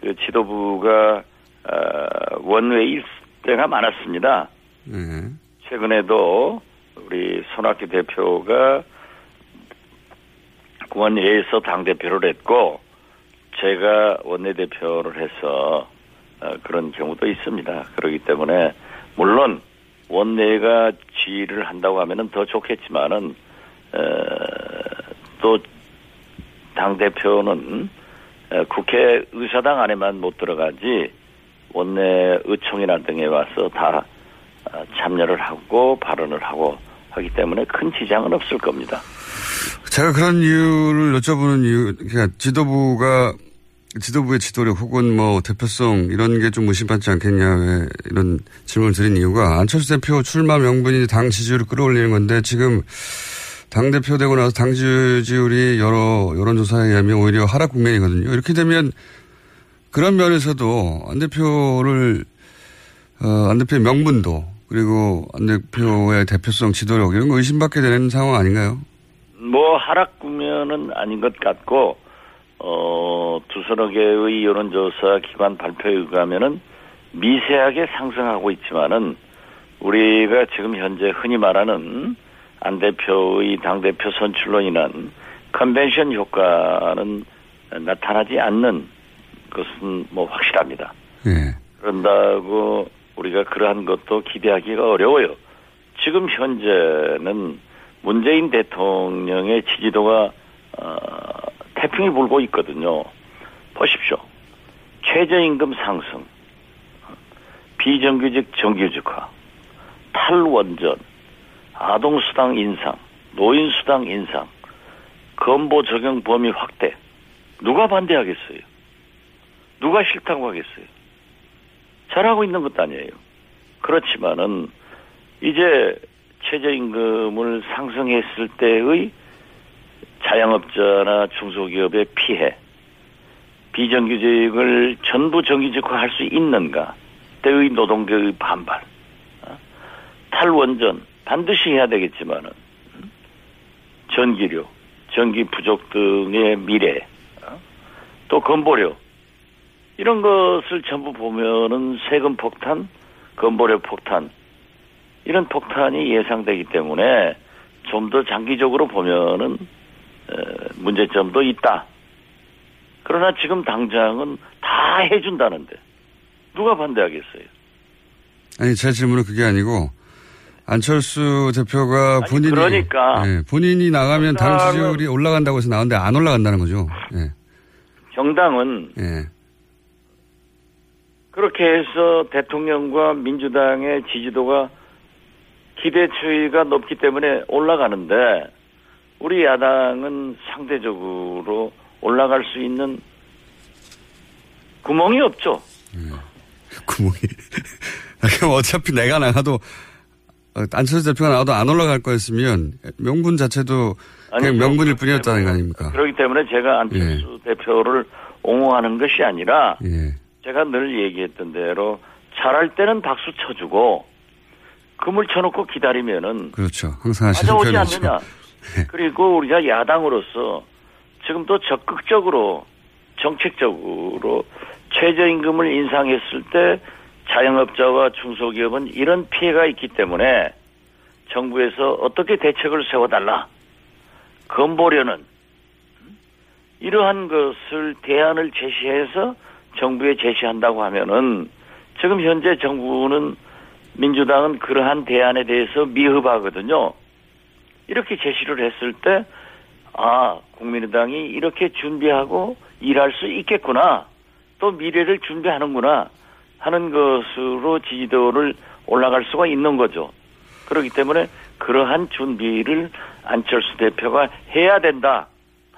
그 지도부가 어, 원외일 때가 많았습니다.
네.
최근에도 우리 손학규 대표가 원내에서 당 대표를 했고 제가 원내 대표를 해서 어, 그런 경우도 있습니다. 그렇기 때문에 물론 원내가 지휘를 한다고 하면은 더 좋겠지만은 어, 또당 대표는 어, 국회 의사당 안에만 못 들어가지 원내 의총이나 등에 와서 다 어, 참여를 하고 발언을 하고 하기 때문에 큰 지장은 없을 겁니다.
제가 그런 이유를 여쭤보는 이유, 그러니까 지도부가 지도부의 지도력 혹은 뭐 대표성 이런 게좀 무심받지 않겠냐 왜 이런 질문을 드린 이유가 안철수 대표 출마 명분이 당 지지율을 끌어올리는 건데 지금 당 대표 되고 나서 당 지지율이 여러 여론조사에 의하면 오히려 하락 국면이거든요. 이렇게 되면 그런 면에서도 안 대표를 어, 안 대표의 명분도 그리고 안 대표의 대표성 지도력 이런 거 의심받게 되는 상황 아닌가요?
뭐 하락 국면은 아닌 것 같고 어 두서너 개의 여론조사 기관 발표에 의하면은 미세하게 상승하고 있지만은 우리가 지금 현재 흔히 말하는 안 대표의 당 대표 선출로 인한 컨벤션 효과는 나타나지 않는 것은 뭐 확실합니다.
예.
그런다고 우리가 그러한 것도 기대하기가 어려워요. 지금 현재는 문재인 대통령의 지지도가 어, 태풍이 불고 있거든요. 보십시오. 최저임금 상승, 비정규직 정규직화, 탈원전, 아동수당 인상, 노인수당 인상, 건보 적용 범위 확대. 누가 반대하겠어요? 누가 싫다고 하겠어요? 잘하고 있는 것도 아니에요. 그렇지만은 이제 최저임금을 상승했을 때의 자영업자나 중소기업의 피해, 비정규직을 전부 정규직화할 수 있는가 때의 노동계의 반발, 어? 탈원전 반드시 해야 되겠지만은 음? 전기료, 전기 부족 등의 미래, 어? 또 건보료 이런 것을 전부 보면은 세금 폭탄, 건보료 폭탄 이런 폭탄이 예상되기 때문에 좀 더 장기적으로 보면은 에, 문제점도 있다. 그러나 지금 당장은 다 해준다는데 누가 반대하겠어요?
아니 제 질문은 그게 아니고 안철수 대표가 본인이
그러니까.
예, 본인이 나가면 당
정당은-
지지율이 올라간다고 해서 나오는데 안 올라간다는 거죠. 예.
정당은
예.
그렇게 해서 대통령과 민주당의 지지도가 기대치가 높기 때문에 올라가는데 우리 야당은 상대적으로 올라갈 수 있는 구멍이 없죠.
구멍이. 그럼 어차피 내가 나가도 어, 안철수 대표가 나와도 안 올라갈 거였으면 명분 자체도 그냥
아니죠.
명분일 뿐이었다는 거 아닙니까?
그렇기 때문에 제가 안철수 대표를 옹호하는 것이 아니라
예.
제가 늘 얘기했던 대로 잘할 때는 박수 쳐주고 금을 쳐놓고 기다리면은
그렇죠. 항상 하시는 표현이죠.
않느냐. 그리고 우리가 야당으로서 지금 또 적극적으로 정책적으로 최저임금을 인상했을 때 자영업자와 중소기업은 이런 피해가 있기 때문에 정부에서 어떻게 대책을 세워달라. 건보려는 이러한 것을 대안을 제시해서 정부에 제시한다고 하면은 지금 현재 정부는 민주당은 그러한 대안에 대해서 미흡하거든요. 이렇게 제시를 했을 때, 아, 국민의당이 이렇게 준비하고 일할 수 있겠구나. 또 미래를 준비하는구나. 하는 것으로 지지도를 올라갈 수가 있는 거죠. 그렇기 때문에 그러한 준비를 안철수 대표가 해야 된다.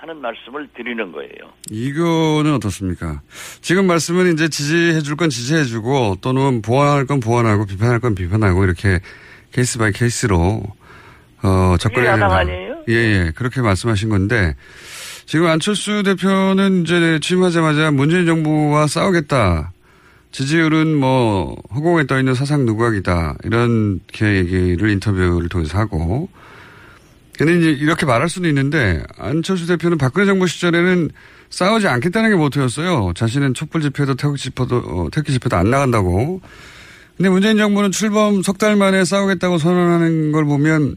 하는 말씀을 드리는 거예요.
이거는 어떻습니까? 지금 말씀은 이제 지지해 줄 건 지지해 주고 또는 보완할 건 보완하고 비판할 건 비판하고 이렇게 case by case로 어, 접근해야 된다.
아니에요?
예, 예. 그렇게 말씀하신 건데 지금 안철수 대표는 이제 취임하자마자 문재인 정부와 싸우겠다. 지지율은 뭐 허공에 떠 있는 사상 누각이다. 이렇게 얘기를 인터뷰를 통해서 하고 근데 이제 이렇게 말할 수는 있는데 안철수 대표는 박근혜 정부 시절에는 싸우지 않겠다는 게 모토였어요. 자신은 촛불 집회도 태극 집회도 어, 태극기 집회도 안 나간다고. 근데 문재인 정부는 출범 석 달 만에 싸우겠다고 선언하는 걸 보면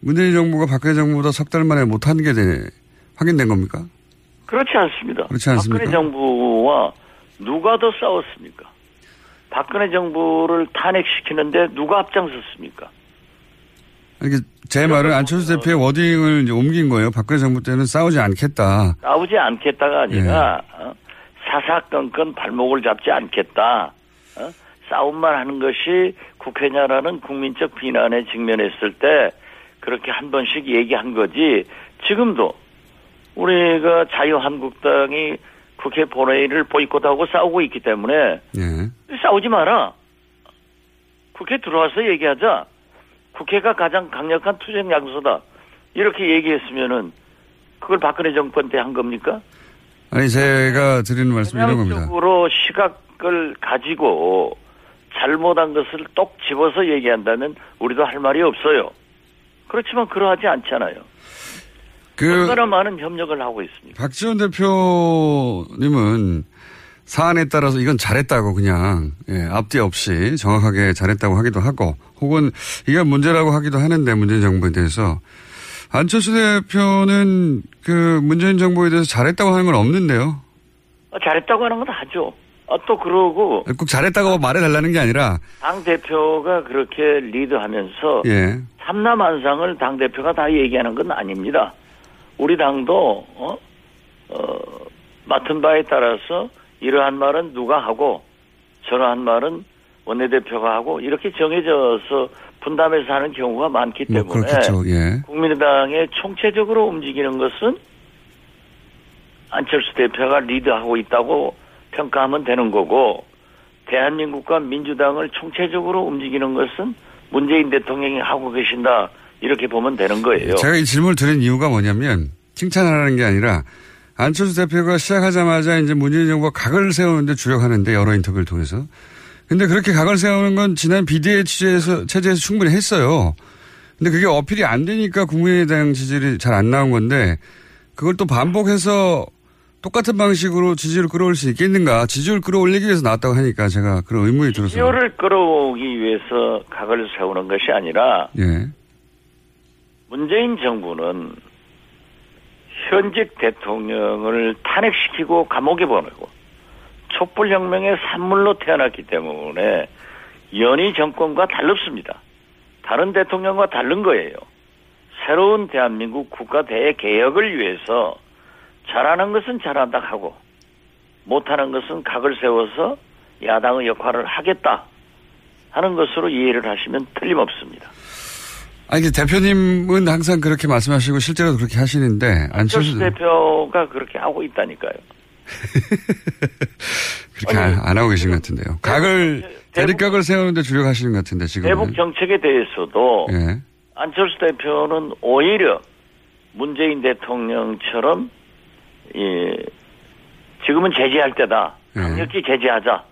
문재인 정부가 박근혜 정부보다 석 달 만에 못하는 게 돼, 확인된 겁니까?
그렇지 않습니다.
그렇지 않습니까?
박근혜 정부와 누가 더 싸웠습니까? 박근혜 정부를 탄핵시키는데 누가 앞장섰습니까?
이게 제 말은 안철수 대표의 워딩을 이제 옮긴 거예요. 박근혜 정부 때는 싸우지 않겠다.
싸우지 않겠다가 아니라
예.
어? 사사건건 발목을 잡지 않겠다. 어? 싸움만 하는 것이 국회냐라는 국민적 비난에 직면했을 때 그렇게 한 번씩 얘기한 거지. 지금도 우리가 자유한국당이 국회 본회의를 보이콧하고 싸우고 있기 때문에
예.
싸우지 마라. 국회 들어와서 얘기하자. 국회가 가장 강력한 투쟁 장소다. 이렇게 얘기했으면은 그걸 박근혜 정권 때 한 겁니까?
아니 제가 드리는 말씀 이 이런 겁니다.
전향적으로 시각을 가지고 잘못한 것을 똑 집어서 얘기한다면 우리도 할 말이 없어요. 그렇지만 그러하지 않잖아요.
그
얼마나 많은 협력을 하고 있습니다.
박지원 대표님은 사안에 따라서 이건 잘했다고 그냥 예, 앞뒤 없이 정확하게 잘했다고 하기도 하고 혹은 이게 문제라고 하기도 하는데 문재인 정부에 대해서 안철수 대표는 그 문재인 정부에 대해서 잘했다고 하는 건 없는데요.
어, 잘했다고 하는 건 하죠. 어, 또 그러고
꼭 잘했다고 말해달라는 게 아니라
당 대표가 그렇게 리드하면서
예.
삼남한상을 당 대표가 다 얘기하는 건 아닙니다. 우리 당도 어, 어, 맡은 바에 따라서 이러한 말은 누가 하고 저러한 말은 원내대표가 하고 이렇게 정해져서 분담해서 하는 경우가 많기
뭐
때문에
그렇겠죠. 예.
국민의당에 총체적으로 움직이는 것은 안철수 대표가 리드하고 있다고 평가하면 되는 거고 대한민국과 민주당을 총체적으로 움직이는 것은 문재인 대통령이 하고 계신다 이렇게 보면 되는 거예요.
제가 이 질문을 드린 이유가 뭐냐면 칭찬하라는 게 아니라 안철수 대표가 시작하자마자 이제 문재인 정부가 각을 세우는데 주력하는데 여러 인터뷰를 통해서. 근데 그렇게 각을 세우는 건 지난 비대위 취재에서, 체제에서 충분히 했어요. 근데 그게 어필이 안 되니까 국민의당 지지율이 잘 안 나온 건데 그걸 또 반복해서 똑같은 방식으로 지지율을 끌어올 수 있겠는가. 지지율 끌어올리기 위해서 나왔다고 하니까 제가 그런 의문이 들어서.
지지율을 끌어오기 위해서 각을 세우는 것이 아니라
예.
문재인 정부는 현직 대통령을 탄핵시키고 감옥에 보내고 촛불혁명의 산물로 태어났기 때문에 연희 정권과 달릅습니다. 다른 대통령과 다른 거예요. 새로운 대한민국 국가 대개혁을 위해서 잘하는 것은 잘한다 하고 못하는 것은 각을 세워서 야당의 역할을 하겠다 하는 것으로 이해를 하시면 틀림없습니다.
아니, 대표님은 항상 그렇게 말씀하시고 실제로 그렇게 하시는데
안철수 대표가 그렇게 하고 있다니까요.
그렇게 안, 안 하고 계신 것 같은데요. 각을 대립각을 세우는데 주력하시는 것 같은데 지금.
대북 정책에 대해서도
예.
안철수 대표는 오히려 문재인 대통령처럼 예, 지금은 제재할 때다.
예.
강력히 제재하자.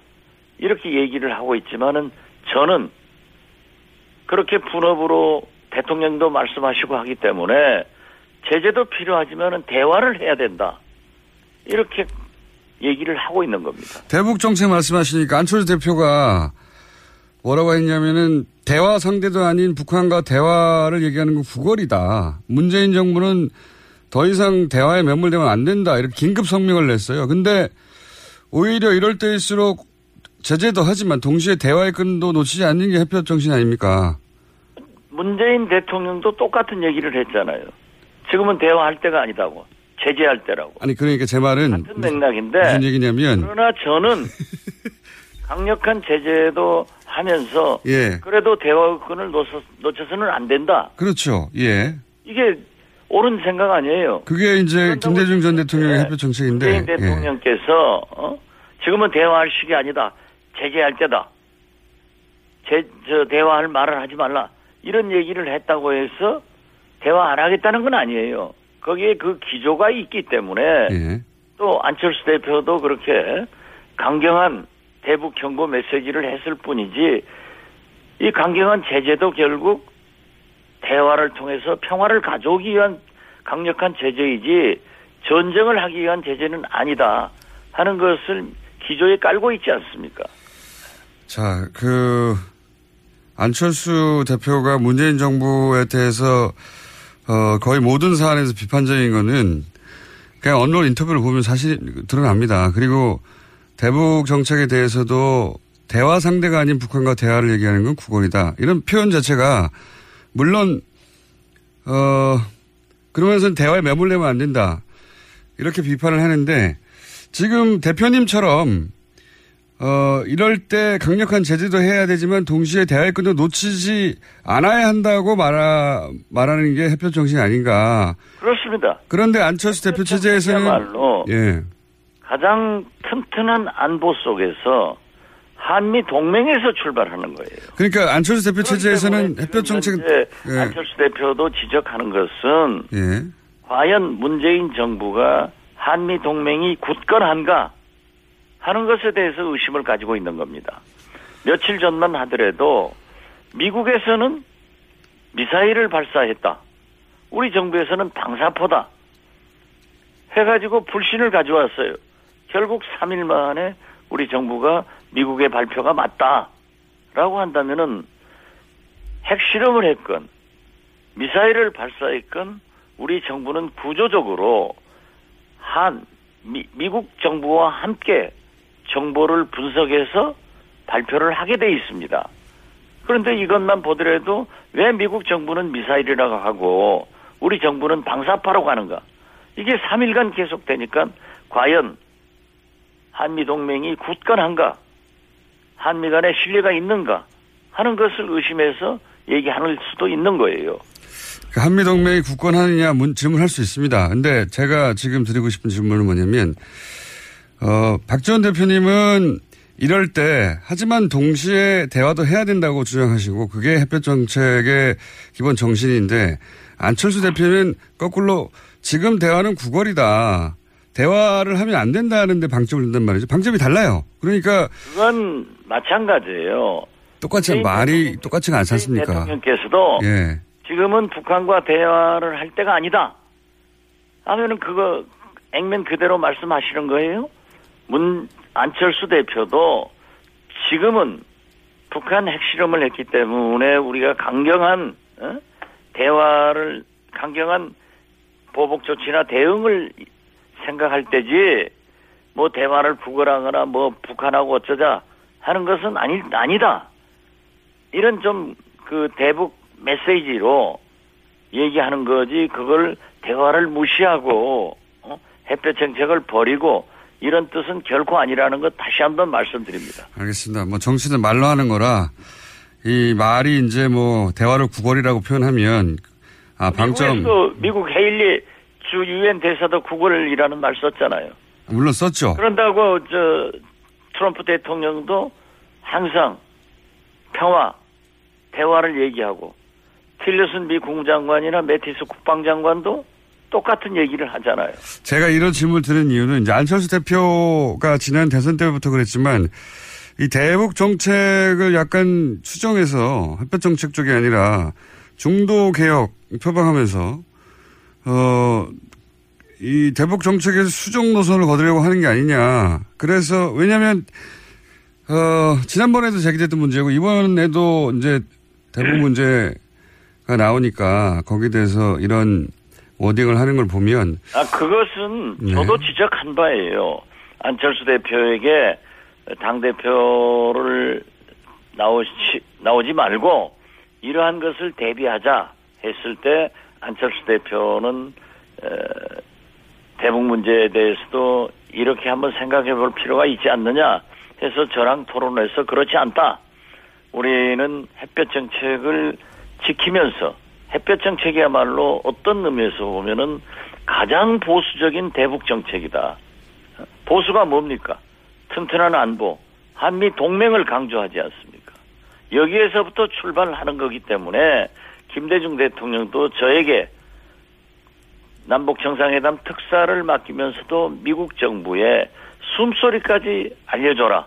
이렇게 얘기를 하고 있지만은 저는 그렇게 분업으로 대통령도 말씀하시고 하기 때문에 제재도 필요하지만 대화를 해야 된다. 이렇게 얘기를 하고 있는 겁니다.
대북 정책 말씀하시니까 안철수 대표가 뭐라고 했냐면은 대화 상대도 아닌 북한과 대화를 얘기하는 건 구걸이다. 문재인 정부는 더 이상 대화에 매몰되면 안 된다. 이렇게 긴급 성명을 냈어요. 근데 오히려 이럴 때일수록 제재도 하지만 동시에 대화의 끈도 놓치지 않는 게 햇볕 정신 아닙니까?
문재인 대통령도 똑같은 얘기를 했잖아요. 지금은 대화할 때가 아니다고. 제재할 때라고.
아니 그러니까 제 말은
같은 맥락인데.
무슨 얘기냐면
그러나 저는 강력한 제재도 하면서
예.
그래도 대화권을 놓쳐, 놓쳐서는 안 된다.
그렇죠. 예.
이게 옳은 생각 아니에요.
그게 이제 김대중 전 대통령의 햇볕 정책인데.
문재인
예.
대통령께서 어? 지금은 대화할 시기 아니다. 제재할 때다. 제, 저 대화할 말을 하지 말라. 이런 얘기를 했다고 해서 대화 안 하겠다는 건 아니에요. 거기에 그 기조가 있기 때문에
예.
또 안철수 대표도 그렇게 강경한 대북 경고 메시지를 했을 뿐이지 이 강경한 제재도 결국 대화를 통해서 평화를 가져오기 위한 강력한 제재이지 전쟁을 하기 위한 제재는 아니다 하는 것을 기조에 깔고 있지 않습니까?
자, 그 안철수 대표가 문재인 정부에 대해서 어, 거의 모든 사안에서 비판적인 거는 그냥 언론 인터뷰를 보면 사실 드러납니다. 그리고 대북 정책에 대해서도 대화 상대가 아닌 북한과 대화를 얘기하는 건 구걸이다. 이런 표현 자체가 물론 어 그러면서 대화에 매몰되면 안 된다. 이렇게 비판을 하는데 지금 대표님처럼 어, 이럴 때 강력한 제재도 해야 되지만 동시에 대화의 끈도 놓치지 않아야 한다고 말하, 말하는 게 햇볕 정신 아닌가.
그렇습니다.
그런데 안철수 대표 체제에서는
그야말로
예.
가장 튼튼한 안보 속에서 한미 동맹에서 출발하는 거예요.
그러니까 안철수 대표 체제에서는 햇볕 정책 예.
안철수 대표도 지적하는 것은
예.
과연 문재인 정부가 한미 동맹이 굳건한가 하는 것에 대해서 의심을 가지고 있는 겁니다. 며칠 전만 하더라도 미국에서는 미사일을 발사했다. 우리 정부에서는 방사포다. 해가지고 불신을 가져왔어요. 결국 3일 만에 우리 정부가 미국의 발표가 맞다. 라고 한다면은 핵실험을 했건 미사일을 발사했건 우리 정부는 구조적으로 한 미, 미국 정부와 함께 정보를 분석해서 발표를 하게 돼 있습니다. 그런데 이것만 보더라도 왜 미국 정부는 미사일이라고 하고 우리 정부는 방사파라고 하는가? 이게 3일간 계속되니까 과연 한미 동맹이 굳건한가? 한미 간에 신뢰가 있는가? 하는 것을 의심해서 얘기할 수도 있는 거예요.
그 한미 동맹이 굳건하느냐 문, 질문할 수 있습니다. 근데 제가 지금 드리고 싶은 질문은 뭐냐면 어, 박지원 대표님은 이럴 때 하지만 동시에 대화도 해야 된다고 주장하시고 그게 햇볕 정책의 기본 정신인데 안철수 대표는 거꾸로 지금 대화는 구걸이다. 대화를 하면 안 된다는데 방점을 든단 말이죠. 방점이 달라요. 그러니까
그건 마찬가지예요.
똑같이 말이 똑같지가 않지 않습니까?
대통령께서도
예.
지금은 북한과 대화를 할 때가 아니다. 하면은 그거 액면 그대로 말씀하시는 거예요? 문 안철수 대표도 지금은 북한 핵실험을 했기 때문에 우리가 강경한 어? 대화를 강경한 보복 조치나 대응을 생각할 때지 뭐 대화를 구걸하거나 뭐 북한하고 어쩌자 하는 것은 아니 아니다. 이런 좀 그 대북 메시지로 얘기하는 거지 그걸 대화를 무시하고 어? 햇볕 정책을 버리고 이런 뜻은 결코 아니라는 것 다시 한번 말씀드립니다.
알겠습니다. 뭐 정치는 말로 하는 거라 이 말이 이제 뭐 대화를 구걸이라고 표현하면 아 방점
미국 헤일리 주 유엔 대사도 구걸이라는 말 썼잖아요.
물론 썼죠.
그런다고 저 트럼프 대통령도 항상 평화 대화를 얘기하고 틸러슨 미 국무장관이나 매티스 국방장관도 똑같은 얘기를 하잖아요.
제가 이런 질문을 드린 이유는 이제 안철수 대표가 지난 대선 때부터 그랬지만 이 대북 정책을 약간 추정해서 햇볕 정책 쪽이 아니라 중도 개혁 표방하면서 어, 이 대북 정책에서 수정 노선을 거두려고 하는 게 아니냐. 그래서 왜냐하면 어, 지난번에도 제기됐던 문제고 이번에도 이제 대북 문제가 나오니까 거기에 대해서 이런 워딩을 하는 걸 보면
아, 그것은
네.
저도 지적한 바예요. 안철수 대표에게 당 대표를 나오시, 나오지 말고 이러한 것을 대비하자 했을 때 안철수 대표는 에, 대북 문제에 대해서도 이렇게 한번 생각해 볼 필요가 있지 않느냐 해서 저랑 토론해서 그렇지 않다. 우리는 햇볕 정책을 지키면서 햇볕 정책이야말로 어떤 의미에서 보면은 가장 보수적인 대북 정책이다. 보수가 뭡니까? 튼튼한 안보, 한미 동맹을 강조하지 않습니까? 여기에서부터 출발하는 거기 때문에 김대중 대통령도 저에게 남북 정상회담 특사를 맡기면서도 미국 정부에 숨소리까지 알려줘라.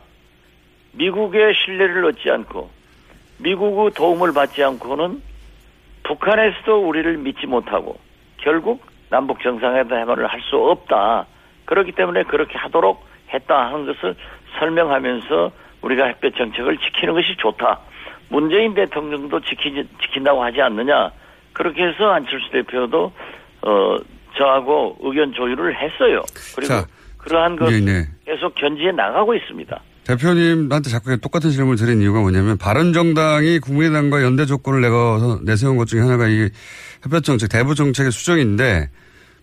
미국의 신뢰를 얻지 않고 미국의 도움을 받지 않고는 북한에서도 우리를 믿지 못하고 결국 남북 정상회담을 할 수 없다. 그렇기 때문에 그렇게 하도록 했다 하는 것을 설명하면서 우리가 햇볕 정책을 지키는 것이 좋다. 문재인 대통령도 지키지, 지킨다고 하지 않느냐. 그렇게 해서 안철수 대표도 어 저하고 의견 조율을 했어요. 그리고
자,
그러한 것
네, 네.
계속 견지해 나가고 있습니다.
대표님한테 자꾸 똑같은 질문을 드린 이유가 뭐냐면 바른정당이 국민의당과 연대 조건을 내서 내세운 것 중에 하나가 이 햇볕 정책, 대북 정책의 수정인데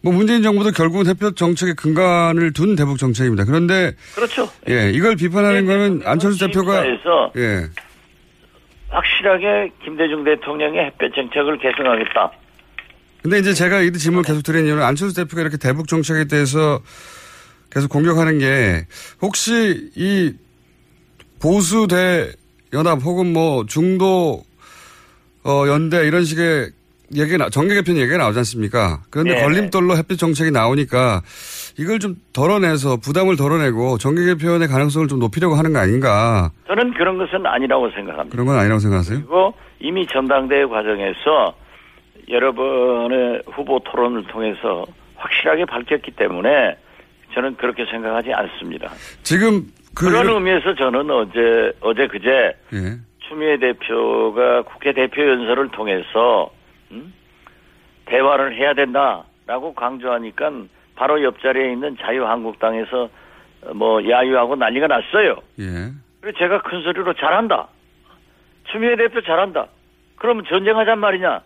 뭐 문재인 정부도 결국은 햇볕 정책의 근간을 둔 대북 정책입니다. 그런데
그렇죠.
예, 이걸 비판하는 거는 안철수 대표가 예.
확실하게 김대중 대통령의 햇볕 정책을 개선하겠다.
근데 이제 제가 이 질문을 계속 드린 이유는 안철수 대표가 이렇게 대북 정책에 대해서 계속 공격하는 게 혹시 이 보수 대 연합 혹은 뭐 중도 어 연대 이런 식의 얘기 나 정계 개편 얘기가 나오지 않습니까? 그런데
네.
걸림돌로 햇빛 정책이 나오니까 이걸 좀 덜어내서 부담을 덜어내고 정계 개편의 가능성을 좀 높이려고 하는 거 아닌가?
저는 그런 것은 아니라고 생각합니다.
그런 건 아니라고 생각하세요?
그리고 이미 전당대회 과정에서 여러 번의 후보 토론을 통해서 확실하게 밝혔기 때문에 저는 그렇게 생각하지 않습니다.
지금 그
그런 의미에서 저는 어제 어제 그제
예.
추미애 대표가 국회 대표 연설을 통해서 음? 대화를 해야 된다라고 강조하니까 바로 옆자리에 있는 자유한국당에서 어, 뭐 야유하고 난리가 났어요.
예.
그래서 제가 큰 소리로 잘한다. 추미애 대표 잘한다. 그러면 전쟁하잔 말이냐?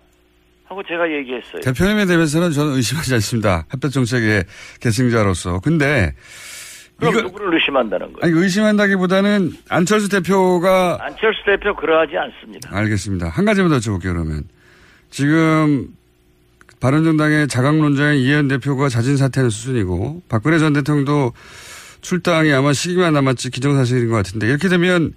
하고 제가 얘기했어요.
대표님에 대해서는 저는 의심하지 않습니다. 햇볕 정책의 계승자로서. 근데
그럼 누구를 의심한다는 거예요?
아니 의심한다기보다는 안철수 대표가
안철수 대표 그러하지 않습니다.
알겠습니다. 한 가지만 더 여쭤볼게요. 그러면 지금 바른정당의 자강론자인 이현 대표가 자진 사퇴하는 수준이고 박근혜 전 대통령도 출당이 아마 시기만 남았지 기정사실인 것 같은데 이렇게 되면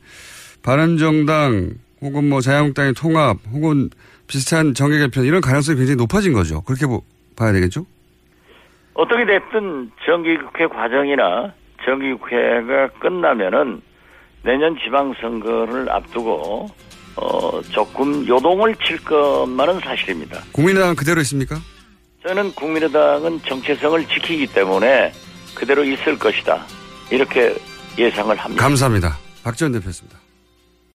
바른정당 혹은 뭐 자유한국당의 통합 혹은 비슷한 정계 개편 이런 가능성이 굉장히 높아진 거죠. 그렇게 보- 봐야 되겠죠?
어떻게 됐든 정기국회 과정이나 정기국회가 끝나면은 내년 지방선거를 앞두고 어, 조금 요동을 칠 것만은 사실입니다.
국민의당은 그대로 있습니까?
저는 국민의당은 정체성을 지키기 때문에 그대로 있을 것이다. 이렇게 예상을 합니다.
감사합니다. 박지원 대표였습니다.